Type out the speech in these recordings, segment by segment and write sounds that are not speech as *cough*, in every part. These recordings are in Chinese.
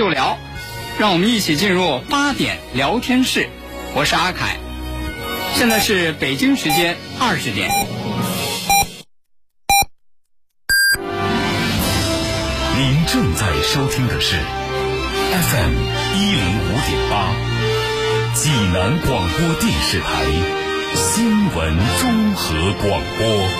就聊，让我们一起进入八点聊天室。我是阿凯，现在是北京时间二十点。您正在收听的是 FM 一零五点八，济南广播电视台新闻综合广播。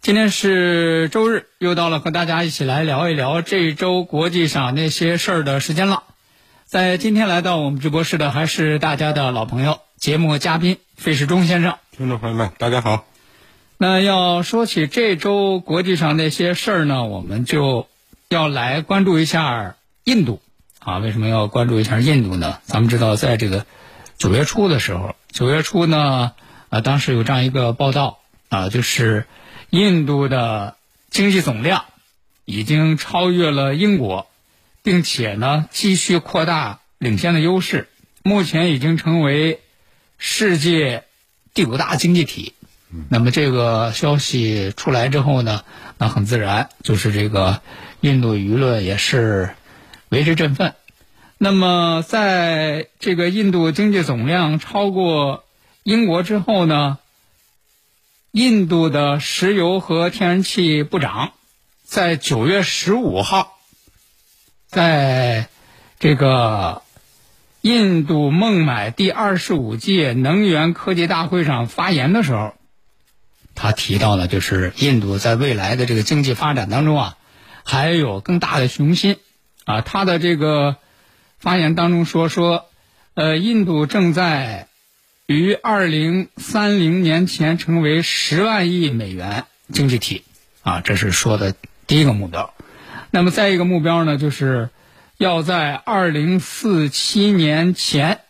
今天是周日，又到了和大家一起来聊一聊这周国际上那些事儿的时间了。在今天来到我们直播室的还是大家的老朋友，节目嘉宾费世忠先生。听众朋友们，大家好。那要说起这周国际上那些事儿呢，我们就要来关注一下印度啊。为什么要关注一下印度呢？咱们知道，在这个九月初的时候，九月初呢，啊，当时有这样一个报道啊，就是印度的经济总量已经超越了英国，并且呢，继续扩大领先的优势，目前已经成为世界第五大经济体。那么这个消息出来之后呢，那很自然就是这个印度舆论也是为之振奋。那么在这个印度经济总量超过英国之后呢，印度的石油和天然气部长在九月十五号，在这个印度孟买第二十五届能源科技大会上发言的时候。他提到了，就是印度在未来的这个经济发展当中啊，还有更大的雄心啊。他的这个发言当中说说，呃，印度正在于二零三零年前成为十万亿美元经济体啊，这是说的第一个目标。那么再一个目标呢，就是要在二零四七年前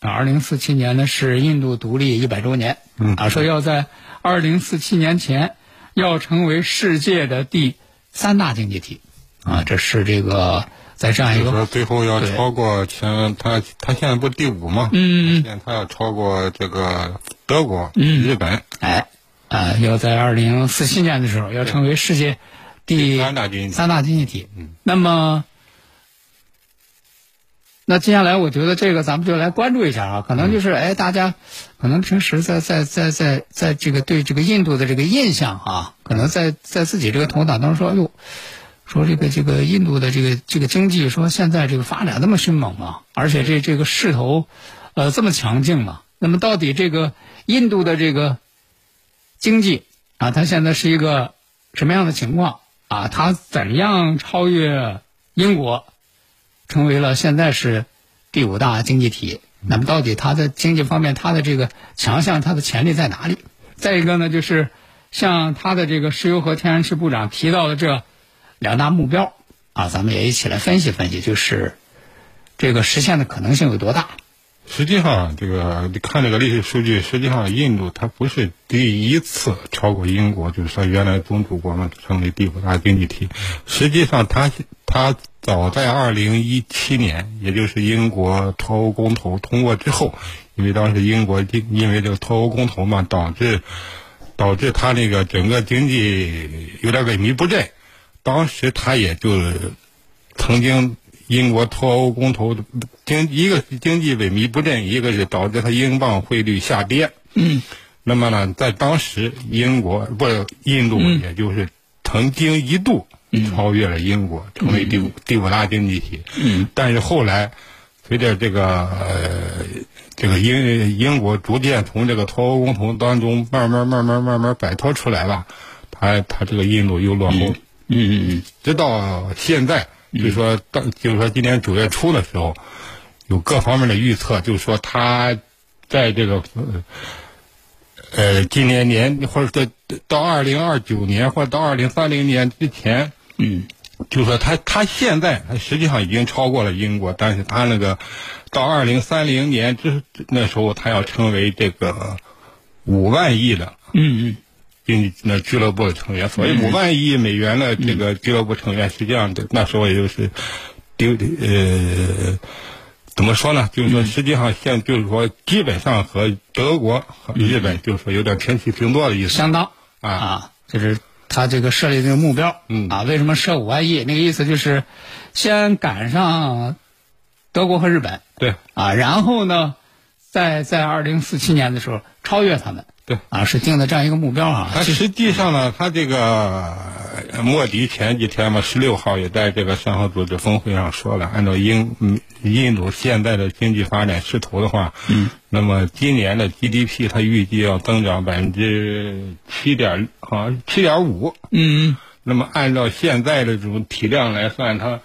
啊，二零四七年呢是印度独立一百周年，啊，说要在。二零四七年前要成为世界的第三大经济体，啊，这是这个在这样一个说最后要超过前他他现在不第五吗？嗯，现在他要超过这个德国、嗯、日本，哎，啊，要在二零四七年的时候要成为世界第三大经济三大经济体。嗯，那么。那接下来，我觉得这个咱们就来关注一下啊，可能就是哎，大家可能平时在在在在在这个对这个印度的这个印象啊，可能在在自己这个头脑当中说，哟，说这个这个印度的这个这个经济说现在这个发展那么迅猛啊，而且这这个势头呃这么强劲嘛，那么到底这个印度的这个经济啊，它现在是一个什么样的情况啊？它怎样超越英国？成为了现在是第五大经济体，那么到底它的经济方面，它的这个强项，它的潜力在哪里？再一个呢，就是像它的这个石油和天然气部长提到的这两大目标啊，咱们也一起来分析分析，就是这个实现的可能性有多大？实际上，这个你看这个历史数据，实际上印度它不是第一次超过英国，就是说原来宗主国嘛成为第五大经济体。实际上，它它早在二零一七年，也就是英国脱欧公投通过之后，因为当时英国因因为这个脱欧公投嘛，导致导致它那个整个经济有点萎靡不振，当时他也就曾经。英国脱欧公投经一个是经济萎靡不振，一个是导致他英镑汇率下跌。嗯，那么呢，在当时英国不是印度，也就是曾经一度超越了英国，成为第五第五大经济体。嗯，但是后来随着这个呃这个英英国逐渐从这个脱欧公投当中慢慢慢慢慢慢摆脱出来了，他他这个印度又落后。嗯嗯嗯，直到现在。就是说，当就是说，今年九月初的时候，有各方面的预测，就是说，它在这个呃，今年年或者在到二零二九年或者到二零三零年之前，嗯，就说他他现在他实际上已经超过了英国，但是他那个到二零三零年之那时候，他要成为这个五万亿的嗯嗯那俱乐部的成员，所以五万亿美元的这个俱乐部成员，实际上的那时候也就是丢呃。怎么说呢？就是说，实际上现就是说，基本上和德国和日本就是说有点平起平坐的意思。相当啊啊，就是他这个设立这个目标，嗯啊，为什么设五万亿？那个意思就是先赶上德国和日本对啊，然后呢，在在二零四七年的时候超越他们，对啊，是定的这样一个目标啊。他实际上呢，他这个呃莫迪前几天嘛，十六号也在这个上合组织峰会上说了，按照英嗯印度现在的经济发展势头的话，嗯，那么今年的 GDP 它预计要增长百分之七点，好像七点五，嗯那么按照现在的这种体量来算，它，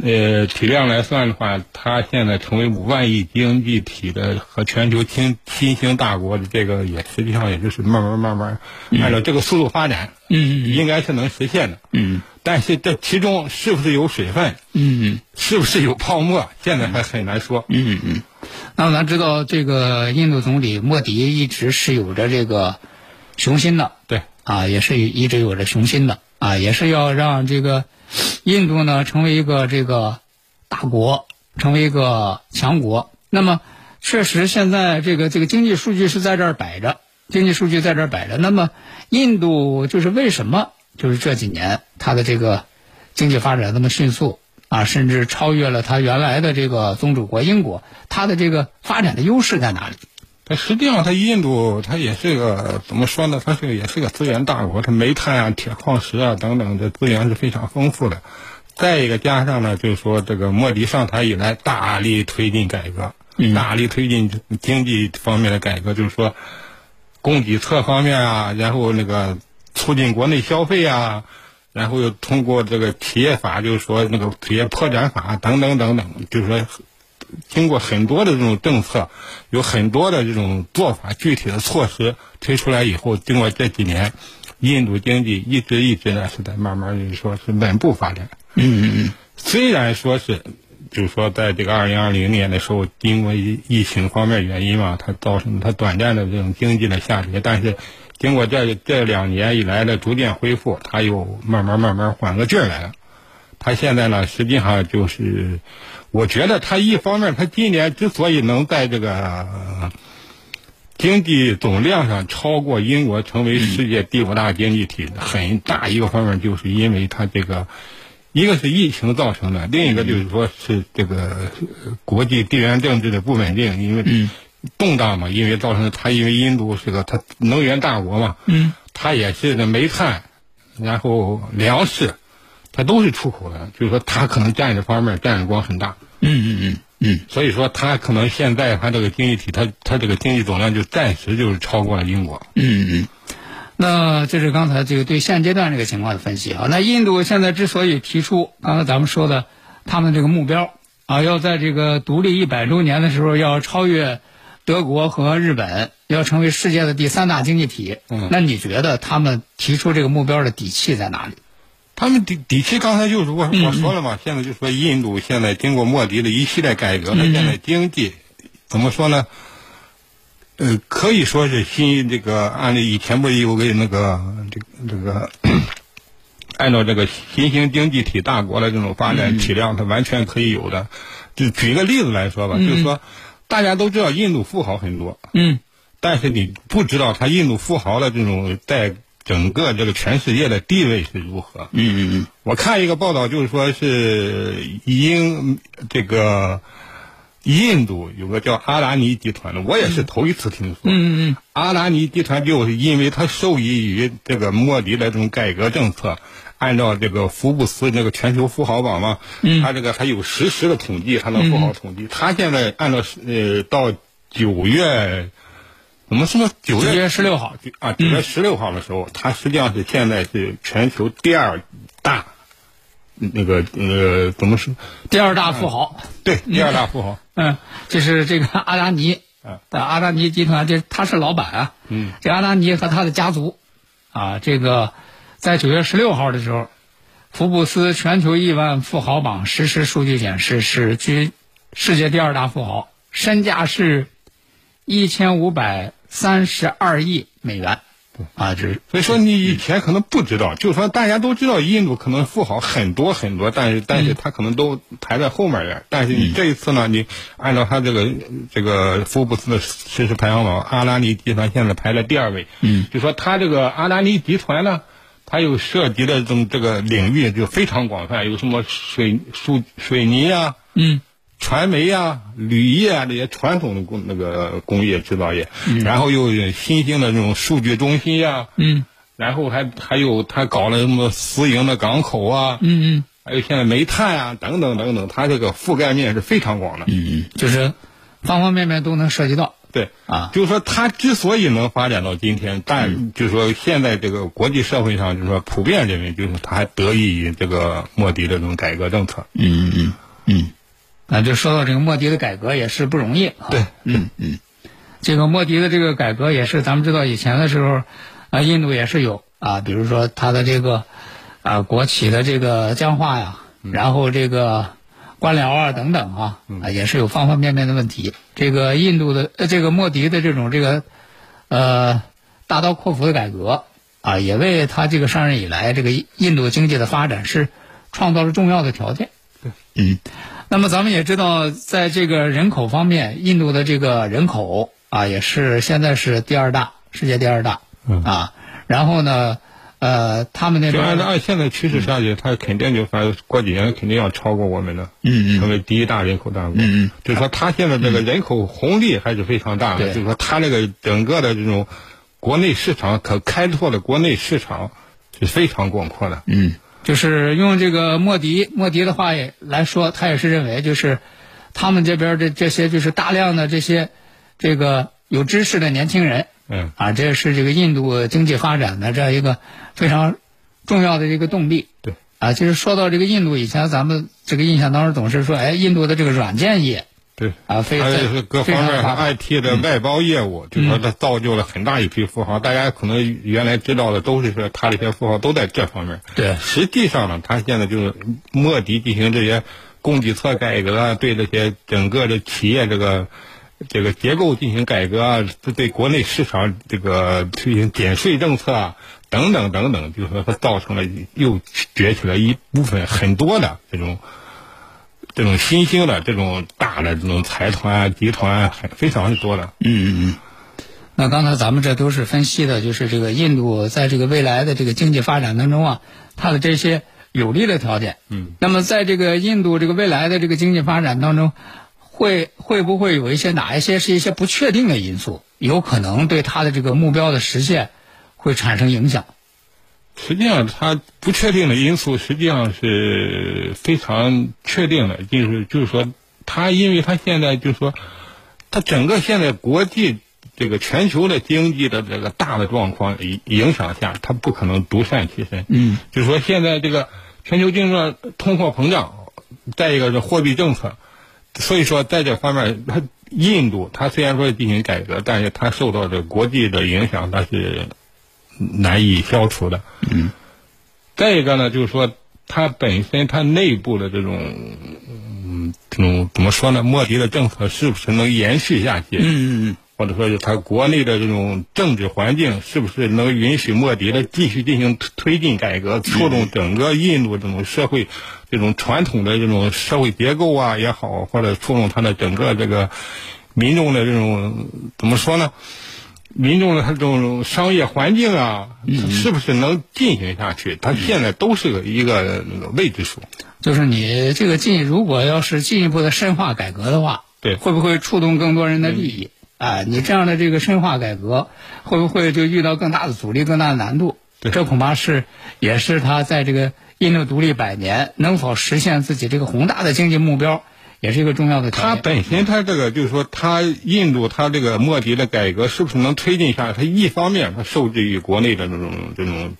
呃，体量来算的话，它现在成为五万亿经济体的和全球新新兴大国的这个也实际上也就是慢慢慢慢按照这个速度发展，嗯应该是能实现的。嗯但是这其中是不是有水分，嗯是不是有泡沫，现在还很难说。嗯嗯。那么咱知道，这个印度总理莫迪一直是有着这个雄心的，对，啊，也是一直有着雄心的啊，也是要让这个印度呢成为一个这个大国，成为一个强国。那么，确实现在这个这个经济数据是在这儿摆着，经济数据在这儿摆着。那么，印度就是为什么就是这几年它的这个经济发展那么迅速啊，甚至超越了它原来的这个宗主国英国，它的这个发展的优势在哪里？它实际上，它印度它也是个怎么说呢？它是个也是个资源大国，它煤炭啊、铁矿石啊等等的资源是非常丰富的。再一个加上呢，就是说这个莫迪上台以来，大力推进改革，大力推进经济方面的改革，就是说供给侧方面啊，然后那个促进国内消费啊，然后又通过这个企业法，就是说那个企业破产法等等等等，就是说经过很多的这种政策，有很多的这种做法，具体的措施推出来以后，经过这几年，印度经济一直一直呢是在慢慢就是说是稳步发展。嗯嗯嗯虽然说是，就是说在这个二零二零年的时候，因为疫疫情方面原因嘛，它造成它短暂的这种经济的下跌，但是经过这这两年以来的逐渐恢复，它又慢慢慢慢缓过劲儿来了。它现在呢，实际上就是，我觉得他一方面，他今年之所以能在这个呃经济总量上超过英国，成为世界第五大经济体，很大一个方面就是因为他这个。一个是疫情造成的，另一个就是说是这个呃国际地缘政治的不稳定，因为动荡嘛，因为造成他因为印度是个他能源大国嘛，嗯，它也是那煤炭，然后粮食，它都是出口的，就是说它可能占这方面占的光很大，嗯嗯嗯嗯所以说它可能现在它这个经济体，它它这个经济总量就暂时就是超过了英国。嗯嗯。那这是刚才这个对现阶段这个情况的分析啊。那印度现在之所以提出刚才咱们说的他们这个目标啊，要在这个独立一百周年的时候要超越德国和日本，要成为世界的第三大经济体。嗯那你觉得他们提出这个目标的底气在哪里？他们底底气刚才就是我我说了嘛，现在就说印度现在经过莫迪的一系列改革，它现在经济怎么说呢？呃，可以说是新这个按照以前不是有个那个这个这个，按照这个新兴经济体大国的这种发展体量，它完全可以有的。就举个例子来说吧，就是说大家都知道印度富豪很多，嗯。但是你不知道他印度富豪的这种在整个这个全世界的地位是如何。嗯嗯嗯。我看一个报道，就是说是英这个印度有个叫阿达尼集团的，我也是头一次听说。嗯嗯嗯。阿达尼集团就是因为它受益于这个莫迪的这种改革政策，按照这个福布斯那个全球富豪榜嘛，嗯。它这个还有实时的统计，他的富豪统计，他现在按照呃到九月，怎么说呢？九九月月十六号。啊，九月十六号的时候，它实际上是现在是全球第二大，那个呃怎么说？第二大富豪。对，第二大富豪。嗯，就是这个阿达尼，啊呃，阿达尼集团，这他是老板啊。嗯，这阿达尼和他的家族啊，这个在九月十六号的时候，福布斯全球亿万富豪榜实时数据显示是居世界第二大富豪，身价是一千五百三十二亿美元。啊，这是所以说你以前可能不知道，就是说大家都知道印度可能富豪很多很多，但是但是他可能都排在后面的。但是你这一次呢，你按照他这个这个福布斯的实时排行榜，阿拉尼集团现在排在第二位。嗯，就说他这个阿拉尼集团呢，它有涉及的这种这个领域就非常广泛，有什么水水水泥啊，嗯传媒啊、铝业啊这些传统的工那个工业制造业，然后又有新兴的这种数据中心呀、嗯。然后还还有他搞了什么私营的港口啊，嗯嗯。还有现在煤炭啊等等等等，它这个覆盖面是非常广的。嗯，就是方方面面都能涉及到。对，啊。就是说它之所以能发展到今天，但就是说现在这个国际社会上就是说普遍认为，就是它还得益于这个莫迪的这种改革政策。嗯嗯嗯嗯，那就说到这个莫迪的改革也是不容易啊。对，嗯嗯，这个莫迪的这个改革也是咱们知道以前的时候，啊，印度也是有啊，比如说他的这个啊国企的这个僵化呀，然后这个官僚啊等等啊，啊也是有方方面面的问题。这个印度的呃这个莫迪的这种这个呃大刀阔斧的改革啊，也为他这个上任以来这个印度经济的发展是创造了重要的条件。嗯，那么咱们也知道，在这个人口方面，印度的这个人口啊，也是现在是第二大，世界第二大。嗯啊，然后呢，呃，他们那边就按照按现在趋势下去，他肯定就反正过几年肯定要超过我们的，嗯嗯成为第一大人口大国。嗯嗯就是说他现在这个人口红利还是非常大的，对就是说他这个整个的这种国内市场可开拓的国内市场是非常广阔的。嗯，就是用这个莫迪莫迪的话也来说，他也是认为，就是他们这边的这些就是大量的这些这个有知识的年轻人嗯，啊，这是这个印度经济发展的这样一个非常重要的一个动力。对。啊，其实说到这个印度，以前咱们这个印象当中总是说，哎，印度的这个软件业对。啊，非还有是各方面 IT 的外包业务，就说它造就了很大一批富豪。大家可能原来知道的都是说他这些富豪都在这方面。对实际上呢，他现在就是莫迪进行这些供给侧改革啊，对这些整个的企业这个这个结构进行改革啊，对国内市场这个推行减税政策啊，等等等等，就是说它造成了又崛起了一部分很多的这种。这种新兴的这种大的这种财团啊、集团啊，很非常多的。嗯嗯嗯。那刚才咱们这都是分析的，就是这个印度在这个未来的这个经济发展当中啊，它的这些有利的条件。嗯。那么在这个印度这个未来的这个经济发展当中，会会不会有一些哪一些是一些不确定的因素，有可能对它的这个目标的实现会产生影响？实际上，它不确定的因素实际上是非常确定的，就是就是说，它因为它现在就是说，它整个现在国际这个全球的经济的这个大的状况影影响下，它不可能独善其身。嗯，就是说现在这个全球经济上通货膨胀，再一个是货币政策，所以说在这方面，它印度它虽然说进行改革，但是它受到这国际的影响，它是难以消除的。嗯。再一个呢，就是说它本身它内部的这种，嗯，这种怎么说呢？莫迪的政策是不是能延续下去？嗯嗯嗯。或者说是它国内的这种政治环境是不是能允许莫迪的继续进行推推进改革，触动整个印度这种社会这种传统的这种社会结构啊也好，或者触动它的整个这个民众的这种怎么说呢？民众的这种商业环境啊，是不是能进行下去？它现在都是个一个那个未知数。就是你这个进，如果要是进一步的深化改革的话，对会不会触动更多人的利益？啊，你这样的这个深化改革，会不会就遇到更大的阻力、更大的难度？对这恐怕是也是他在这个印度独立百年能否实现自己这个宏大的经济目标，也是一个重要的条它。本身它这个就是说，它印度它这个莫迪的改革是不是能推进下来？它一方面它受制于国内的这种这种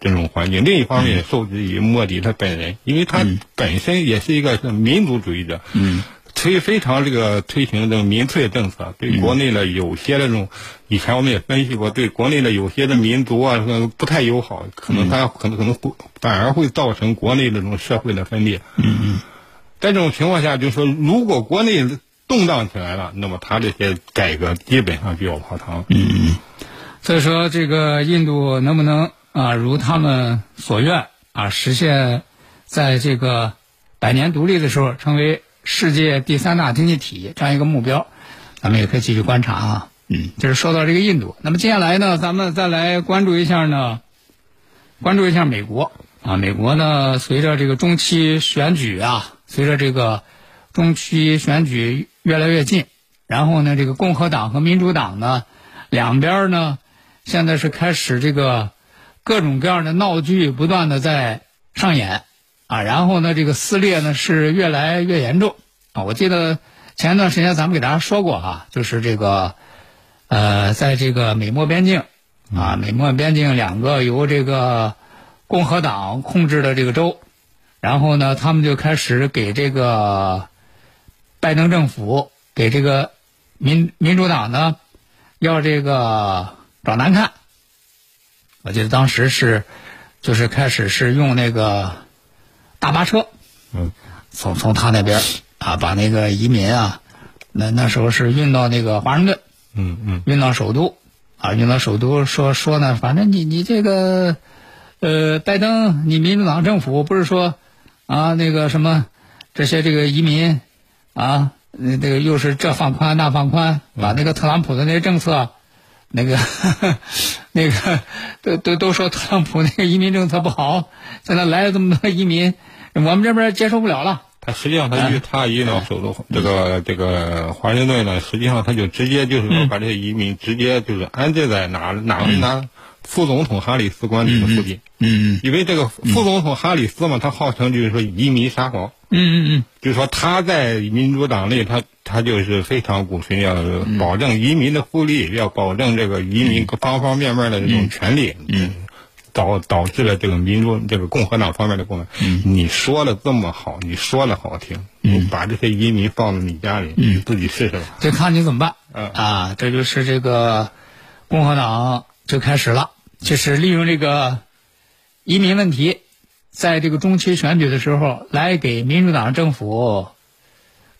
这种环境，另一方面也受制于莫迪他本人，因为他本身也是一个是民族主义者。嗯，推非常这个推行这种民粹政策，对国内的有些这种，以前我们也分析过，对国内的有些的民族啊不太友好，可能它可能可能会反而会造成国内这种社会的分裂。嗯嗯，在这种情况下，就是说，如果国内动荡起来了，那么他这些改革基本上就要泡汤。嗯，所以说这个印度能不能啊如他们所愿啊实现，在这个百年独立的时候成为。世界第三大经济体这样一个目标，咱们也可以继续观察啊。嗯，就是说到这个印度，那么接下来呢，咱们再来关注一下呢，关注一下美国啊。美国呢，随着这个中期选举啊，随着这个中期选举越来越近，然后呢，这个共和党和民主党呢，两边呢，现在是开始这个各种各样的闹剧不断的在上演。啊，然后呢，这个撕裂呢是越来越严重啊！我记得前一段时间咱们给大家说过哈，就是这个，呃，在这个美墨边境啊，美墨边境两个由这个共和党控制的这个州，然后呢，他们就开始给这个拜登政府给这个民民主党呢要这个找难看。我记得当时是就是开始是用那个。大巴车，嗯，从从他那边啊，把那个移民啊，那那时候是运到那个华盛顿，嗯嗯，运到首都，啊，运到首都说说呢，反正你你这个，呃，拜登，你民主党政府不是说啊那个什么这些这个移民啊，那那个又是这放宽那放宽，把那个特朗普的那些政策，那个 *laughs* 那个都都都说特朗普那个移民政策不好，现在来了这么多移民。我们这边接受不了了。他实际上，他一他一到首都这个这个华盛顿呢，实际上他就直接就是说把这些移民直接就是安置在哪哪哪副总统哈里斯官邸的附近。嗯嗯。因为这个副总统哈里斯嘛，他号称就是说移民沙皇。嗯嗯嗯。就是说他在民主党内，他他就是非常鼓吹要保证移民的福利，要保证这个移民方方面面的这种权利。嗯。导导致了这个民主这个共和党方面的功能。嗯，你说的这么好，你说的好听，嗯，把这些移民放到你家里，你自己试试吧。这看你怎么办。嗯啊，这就是这个共和党就开始了，就是利用这个移民问题，在这个中期选举的时候来给民主党政府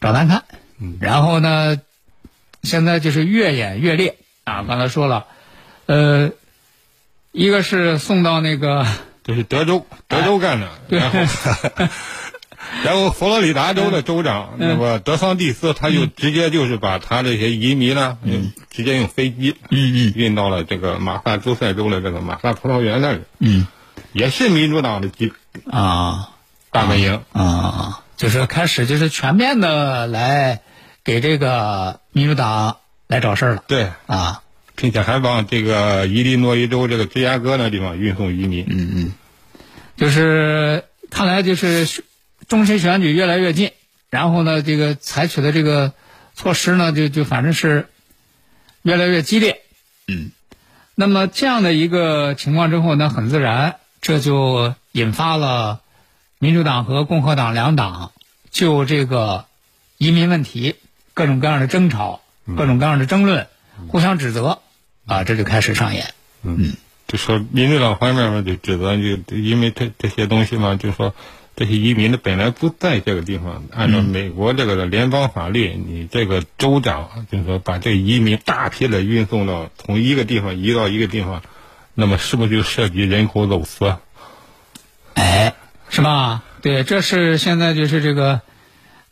找难看。嗯，然后呢，现在就是越演越烈。啊！刚才说了，呃。一个是送到那个，*laughs* 这是德州，德州干的，*laughs* 然后，*laughs* 然后佛罗里达州的州长，那么德桑蒂斯，他就直接就是把他这些移民呢，直接用飞机，嗯嗯，运到了这个马萨诸塞州的这个马萨葡萄园那里，嗯，也是民主党的基啊。大本营。啊，就是开始就是全面的来给这个民主党来找事儿了，对。啊。并且还往这个伊利诺伊州这个芝加哥那地方运送移民。嗯嗯，就是看来就是中期选举越来越近，然后呢，这个采取的这个措施呢，就就反正是越来越激烈。嗯，那么这样的一个情况之后呢，很自然，这就引发了民主党和共和党两党就这个移民问题各种各样的争吵、各种各样的争论，互相指责。啊，这就开始上演。嗯，就说民主党方面嘛，就指责就因为这这些东西嘛，就说这些移民的本来不在这个地方，按照美国这个的联邦法律，你这个州长就是说把这移民大批的运送到从一个地方移到一个地方，那么是不是就涉及人口走私？哎，是吧？对，这是现在就是这个，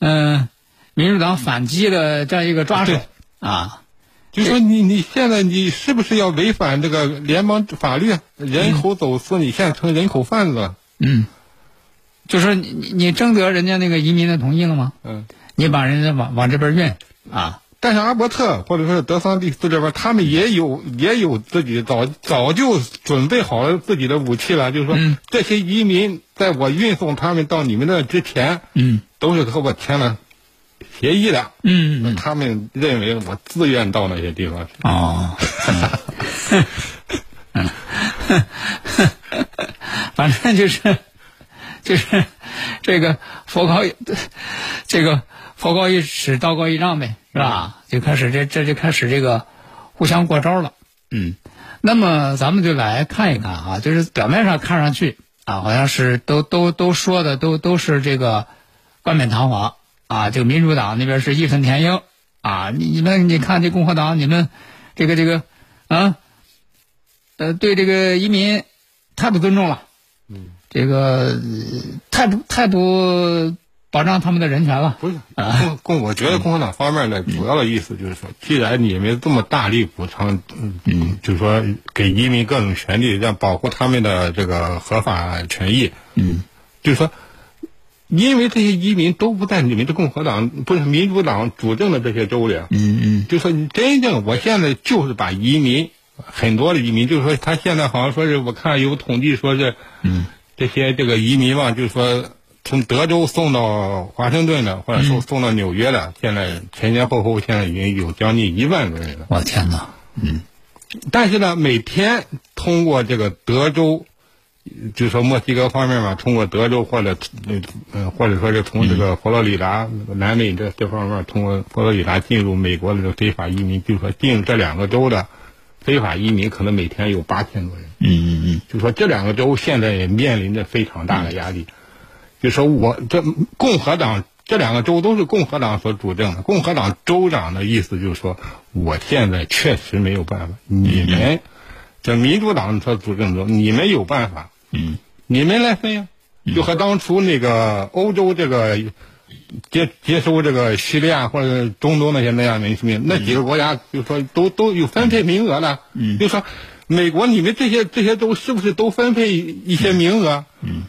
嗯，民主党反击的这样一个抓手啊。就说你你现在你是不是要违反这个联邦法律？人口走私，你现在成人口贩子了。嗯，就说你你你征得人家那个移民的同意了吗？嗯，你把人家往往这边运啊。但是阿伯特或者说德桑蒂斯这边，他们也有也有自己早早就准备好了自己的武器了。就是说，这些移民在我运送他们到你们那之前，嗯，都是和我签了。协议的，嗯，他们认为我自愿到那些地方去。哦，嗯，*laughs* *laughs* 反正就是，就是这个佛考，这个佛高一尺，道高一丈呗，是吧？就开始这这就开始这个互相过招了。嗯，那么咱们就来看一看啊，就是表面上看上去啊，好像是都都都说的都都是这个冠冕堂皇啊，这个民主党那边是义愤填膺啊，你你们你看这共和党你们这个这个啊，呃，对这个移民太不尊重了。嗯，这个呃太不太不保障他们的人权了。不是共共，我觉得共和党方面的主要的意思就是说，既然你们这么大力补偿，嗯嗯，就是说给移民各种权利，让保护他们的这个合法权益，嗯，就是说，因为这些移民都不在你们的共和党不是民主党主政的这些州里，嗯嗯，就说你真正我现在就是把移民很多的移民，就是说他现在好像说是我看有统计说是，嗯，这些这个移民嘛，就是说。从德州送到华盛顿的，或者说送到纽约的，现在前前后后现在已经有将近一万个人了。我天哪！嗯，但是呢，每天通过这个德州，就说墨西哥方面嘛，通过德州或者呃或者说是从这个佛罗里达、南美这这方面，通过佛罗里达进入美国的这个非法移民，就说进入这两个州的非法移民，可能每天有八千多人。嗯嗯嗯，就说这两个州现在也面临着非常大的压力。就说我这共和党这两个州都是共和党所主政的，共和党州长的意思就是说，我现在确实没有办法，你们这民主党所主政州，你们有办法，嗯，你们来分呀，就和当初那个欧洲这个接接收这个叙利亚或者中东那些那样的那几个国家就说都都有分配名额的，嗯，就说美国你们这些这些州是不是都分配一些名额？嗯。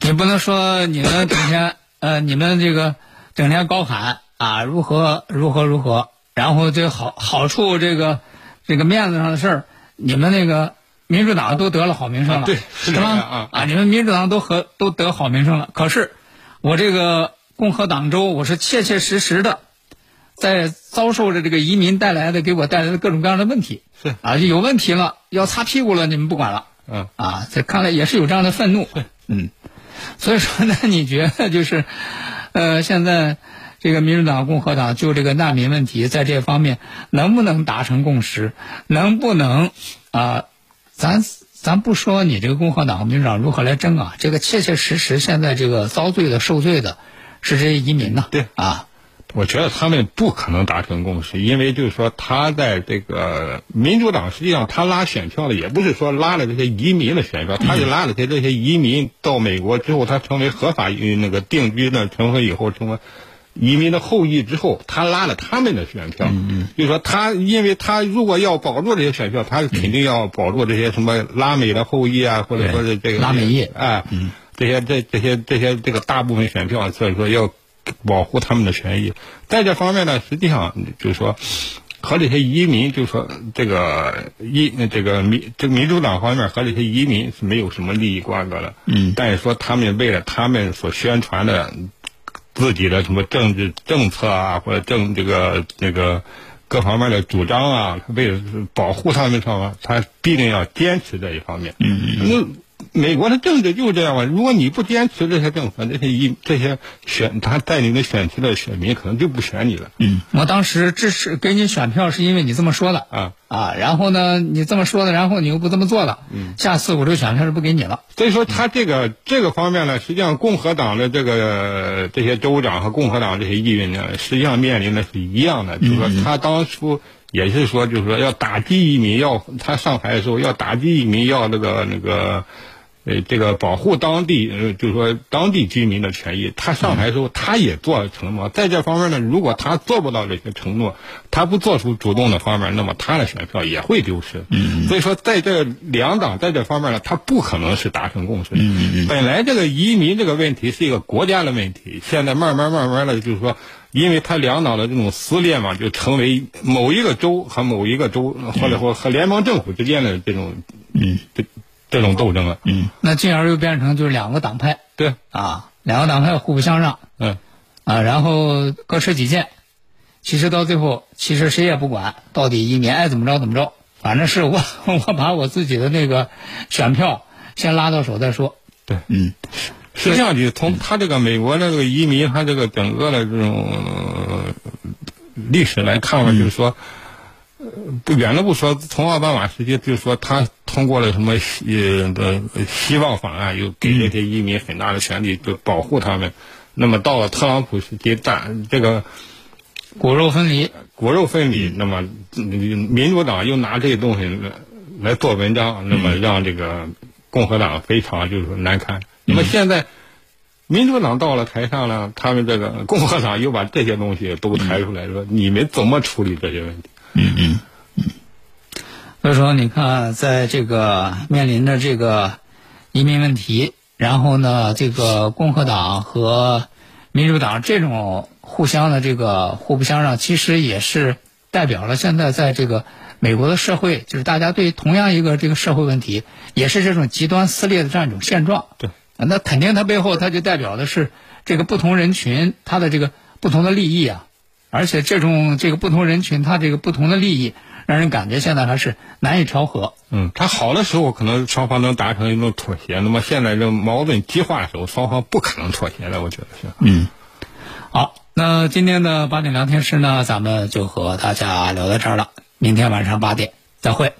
你不能说你们整天呃，你们这个整天高喊啊，如何如何如何，然后这好好处这个这个面子上的事儿，你们那个民主党都得了好名声了，对，是吗？啊啊，你们民主党都和都得好名声了。可是我这个共和党州，我是切切实实的在遭受着这个移民带来的给我带来的各种各样的问题，是啊，就有问题了，要擦屁股了，你们不管了，嗯啊，这看来也是有这样的愤怒，嗯。*laughs* 所以说呢，你觉得就是，呃，现在这个民主党、共和党就这个难民问题，在这方面能不能达成共识？能不能啊？咱咱不说你这个共和党和民主党如何来争啊，这个切切实实现在这个遭罪的、受罪的是这些移民呐。对啊。我觉得他们不可能达成共识，因为就是说，他在这个民主党实际上他拉选票的也不是说拉了这些移民的选票，他就拉了些这些移民到美国之后，他成为合法那个定居的成为以后成为移民的后裔之后，他拉了他们的选票。嗯就是说，他因为他如果要保住这些选票，他肯定要保住这些什么拉美的后裔啊，或者说是这个拉美裔啊，这些这这些这些这个大部分选票，所以说要。保护他们的权益，在这方面呢，实际上就是说，和这些移民，就是说这个移这个民这个民主党方面和这些移民是没有什么利益瓜葛的。嗯。但是说他们为了他们所宣传的自己的什么政治政策啊，或者政这个这个各方面的主张啊，为了保护他们，上他必定要坚持这一方面。嗯嗯。那。美国的政治就是这样嘛。如果你不坚持这些政策，这些一这些选他带领的选区的选民可能就不选你了。嗯，我当时支持给你选票是因为你这么说的啊啊，然后呢，你这么说的，然后你又不这么做了，嗯，下次我这个选票是不给你了。所以说，他这个这个方面呢，实际上共和党的这个这些州长和共和党这些议员呢，实际上面临的是一样的，就是说他当初也是说，就是说要打击移民，要他上台的时候要打击移民，要那个那个。呃，这个保护当地，呃，就是说当地居民的权益，他上台时候，他也做了承诺。在这方面呢，如果他做不到这些承诺，他不做出主动的方面，那么他的选票也会丢失。嗯。所以说，在这两党在这方面呢，他不可能是达成共识。本来这个移民这个问题是一个国家的问题，现在慢慢慢慢的，就是说，因为他两党的这种撕裂嘛，就成为某一个州和某一个州，或者说和联邦政府之间的这种，嗯，这。这种斗争了，嗯，那进而又变成就是两个党派，对，啊，两个党派互不相让，嗯，啊，然后各持己见，其实到最后，其实谁也不管到底移民爱怎么着怎么着，反正是我 *laughs* 我把我自己的那个选票先拉到手再说，对，嗯，实实际上，你从他这个美国这个移民，他这个整个的这种呃历史来看吧，就是说，呃不远的不说，从奥巴马时期，就说他通过了什么希呃的希望法案，又给这些移民很大的权利，就保护他们。那么到了特朗普时期，但这个骨肉分离。骨肉分离，那么嗯民主党又拿这些东西来来做文章，那么让这个共和党非常就是说难堪。那么现在民主党到了台上呢，他们这个共和党又把这些东西都抬出来说，你们怎么处理这些问题？嗯嗯。嗯。所以说，你看，在这个面临着这个移民问题，然后呢，这个共和党和民主党这种互相的这个互不相让，其实也是代表了现在在这个美国的社会，就是大家对同样一个这个社会问题，也是这种极端撕裂的这样一种现状。对，那肯定它背后它就代表的是这个不同人群他的这个不同的利益啊，而且这种这个不同人群他这个不同的利益，让人感觉现在还是难以调和。嗯，他好的时候可能双方能达成一种妥协，那么现在这矛盾激化的时候，双方不可能妥协的，我觉得是。嗯，好，那今天的八点聊天室呢，咱们就和大家聊到这儿了。明天晚上八点再会。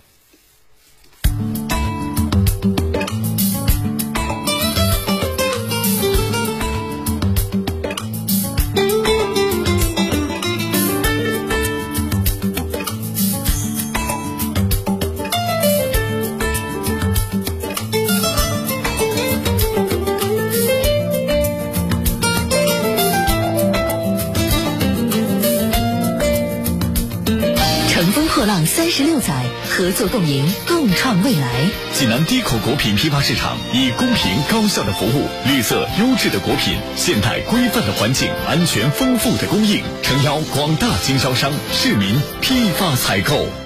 合作共赢，共创未来。济南低口果品批发市场以公平高效的服务、绿色优质的果品、现代规范的环境、安全丰富的供应，诚邀广大经销商、市民批发采购。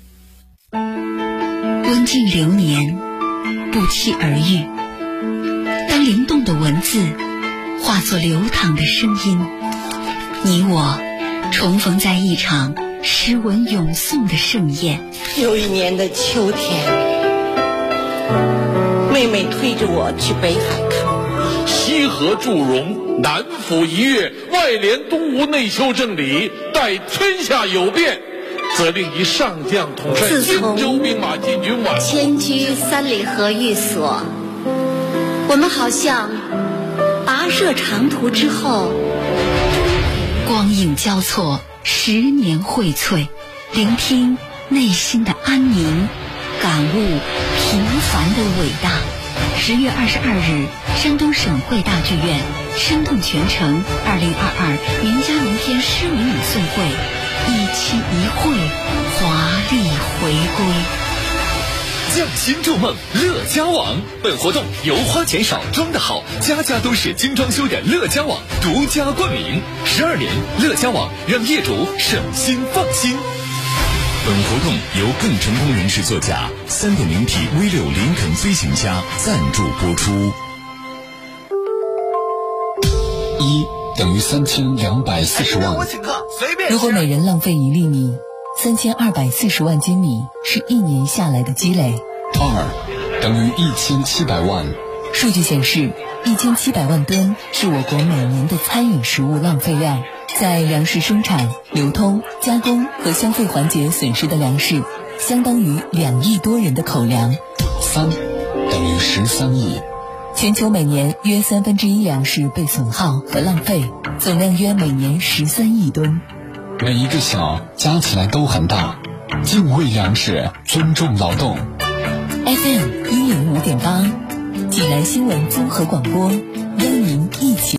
温静流年，不期而遇。当灵动的文字化作流淌的声音，你我重逢在一场诗文咏诵的盛宴。又一年的秋天，妹妹推着我去北海看。西河祝融，南府一月，外连东吴内修正理，待天下有变，则令以上将统帅荆自从州兵马进军宛迁居三里河寓所，我们好像跋涉长途之后，光影交错，十年荟萃，聆听内心的安宁，感悟平凡的伟大。十月二十二日，山东省会大剧院“生动全城”二零二二名家名篇诗文朗诵会，一期一会，华丽回归。匠心筑梦，乐家网。本活动由花钱少装的好，家家都是精装修的乐家网独家冠名。十二年，乐家网让业主省心放心。本活动由更成功人士座驾三点零 T V 六林肯飞行家赞助播出。一等于三千两百四十万。如果每人浪费一粒米，三千二百四十万斤米是一年下来的积累。二等于一千七百万。数据显示，一千七百万吨是我国每年的餐饮食物浪费量。在粮食生产、流通、加工和消费环节损失的粮食，相当于两亿多人的口粮。三等于十三亿。全球每年约三分之一粮食被损耗和浪费，总量约每年十三亿吨。每一个小加起来都很大，敬畏粮食，尊重劳动。FM 一零五点八，济南新闻综合广播，邀您一起。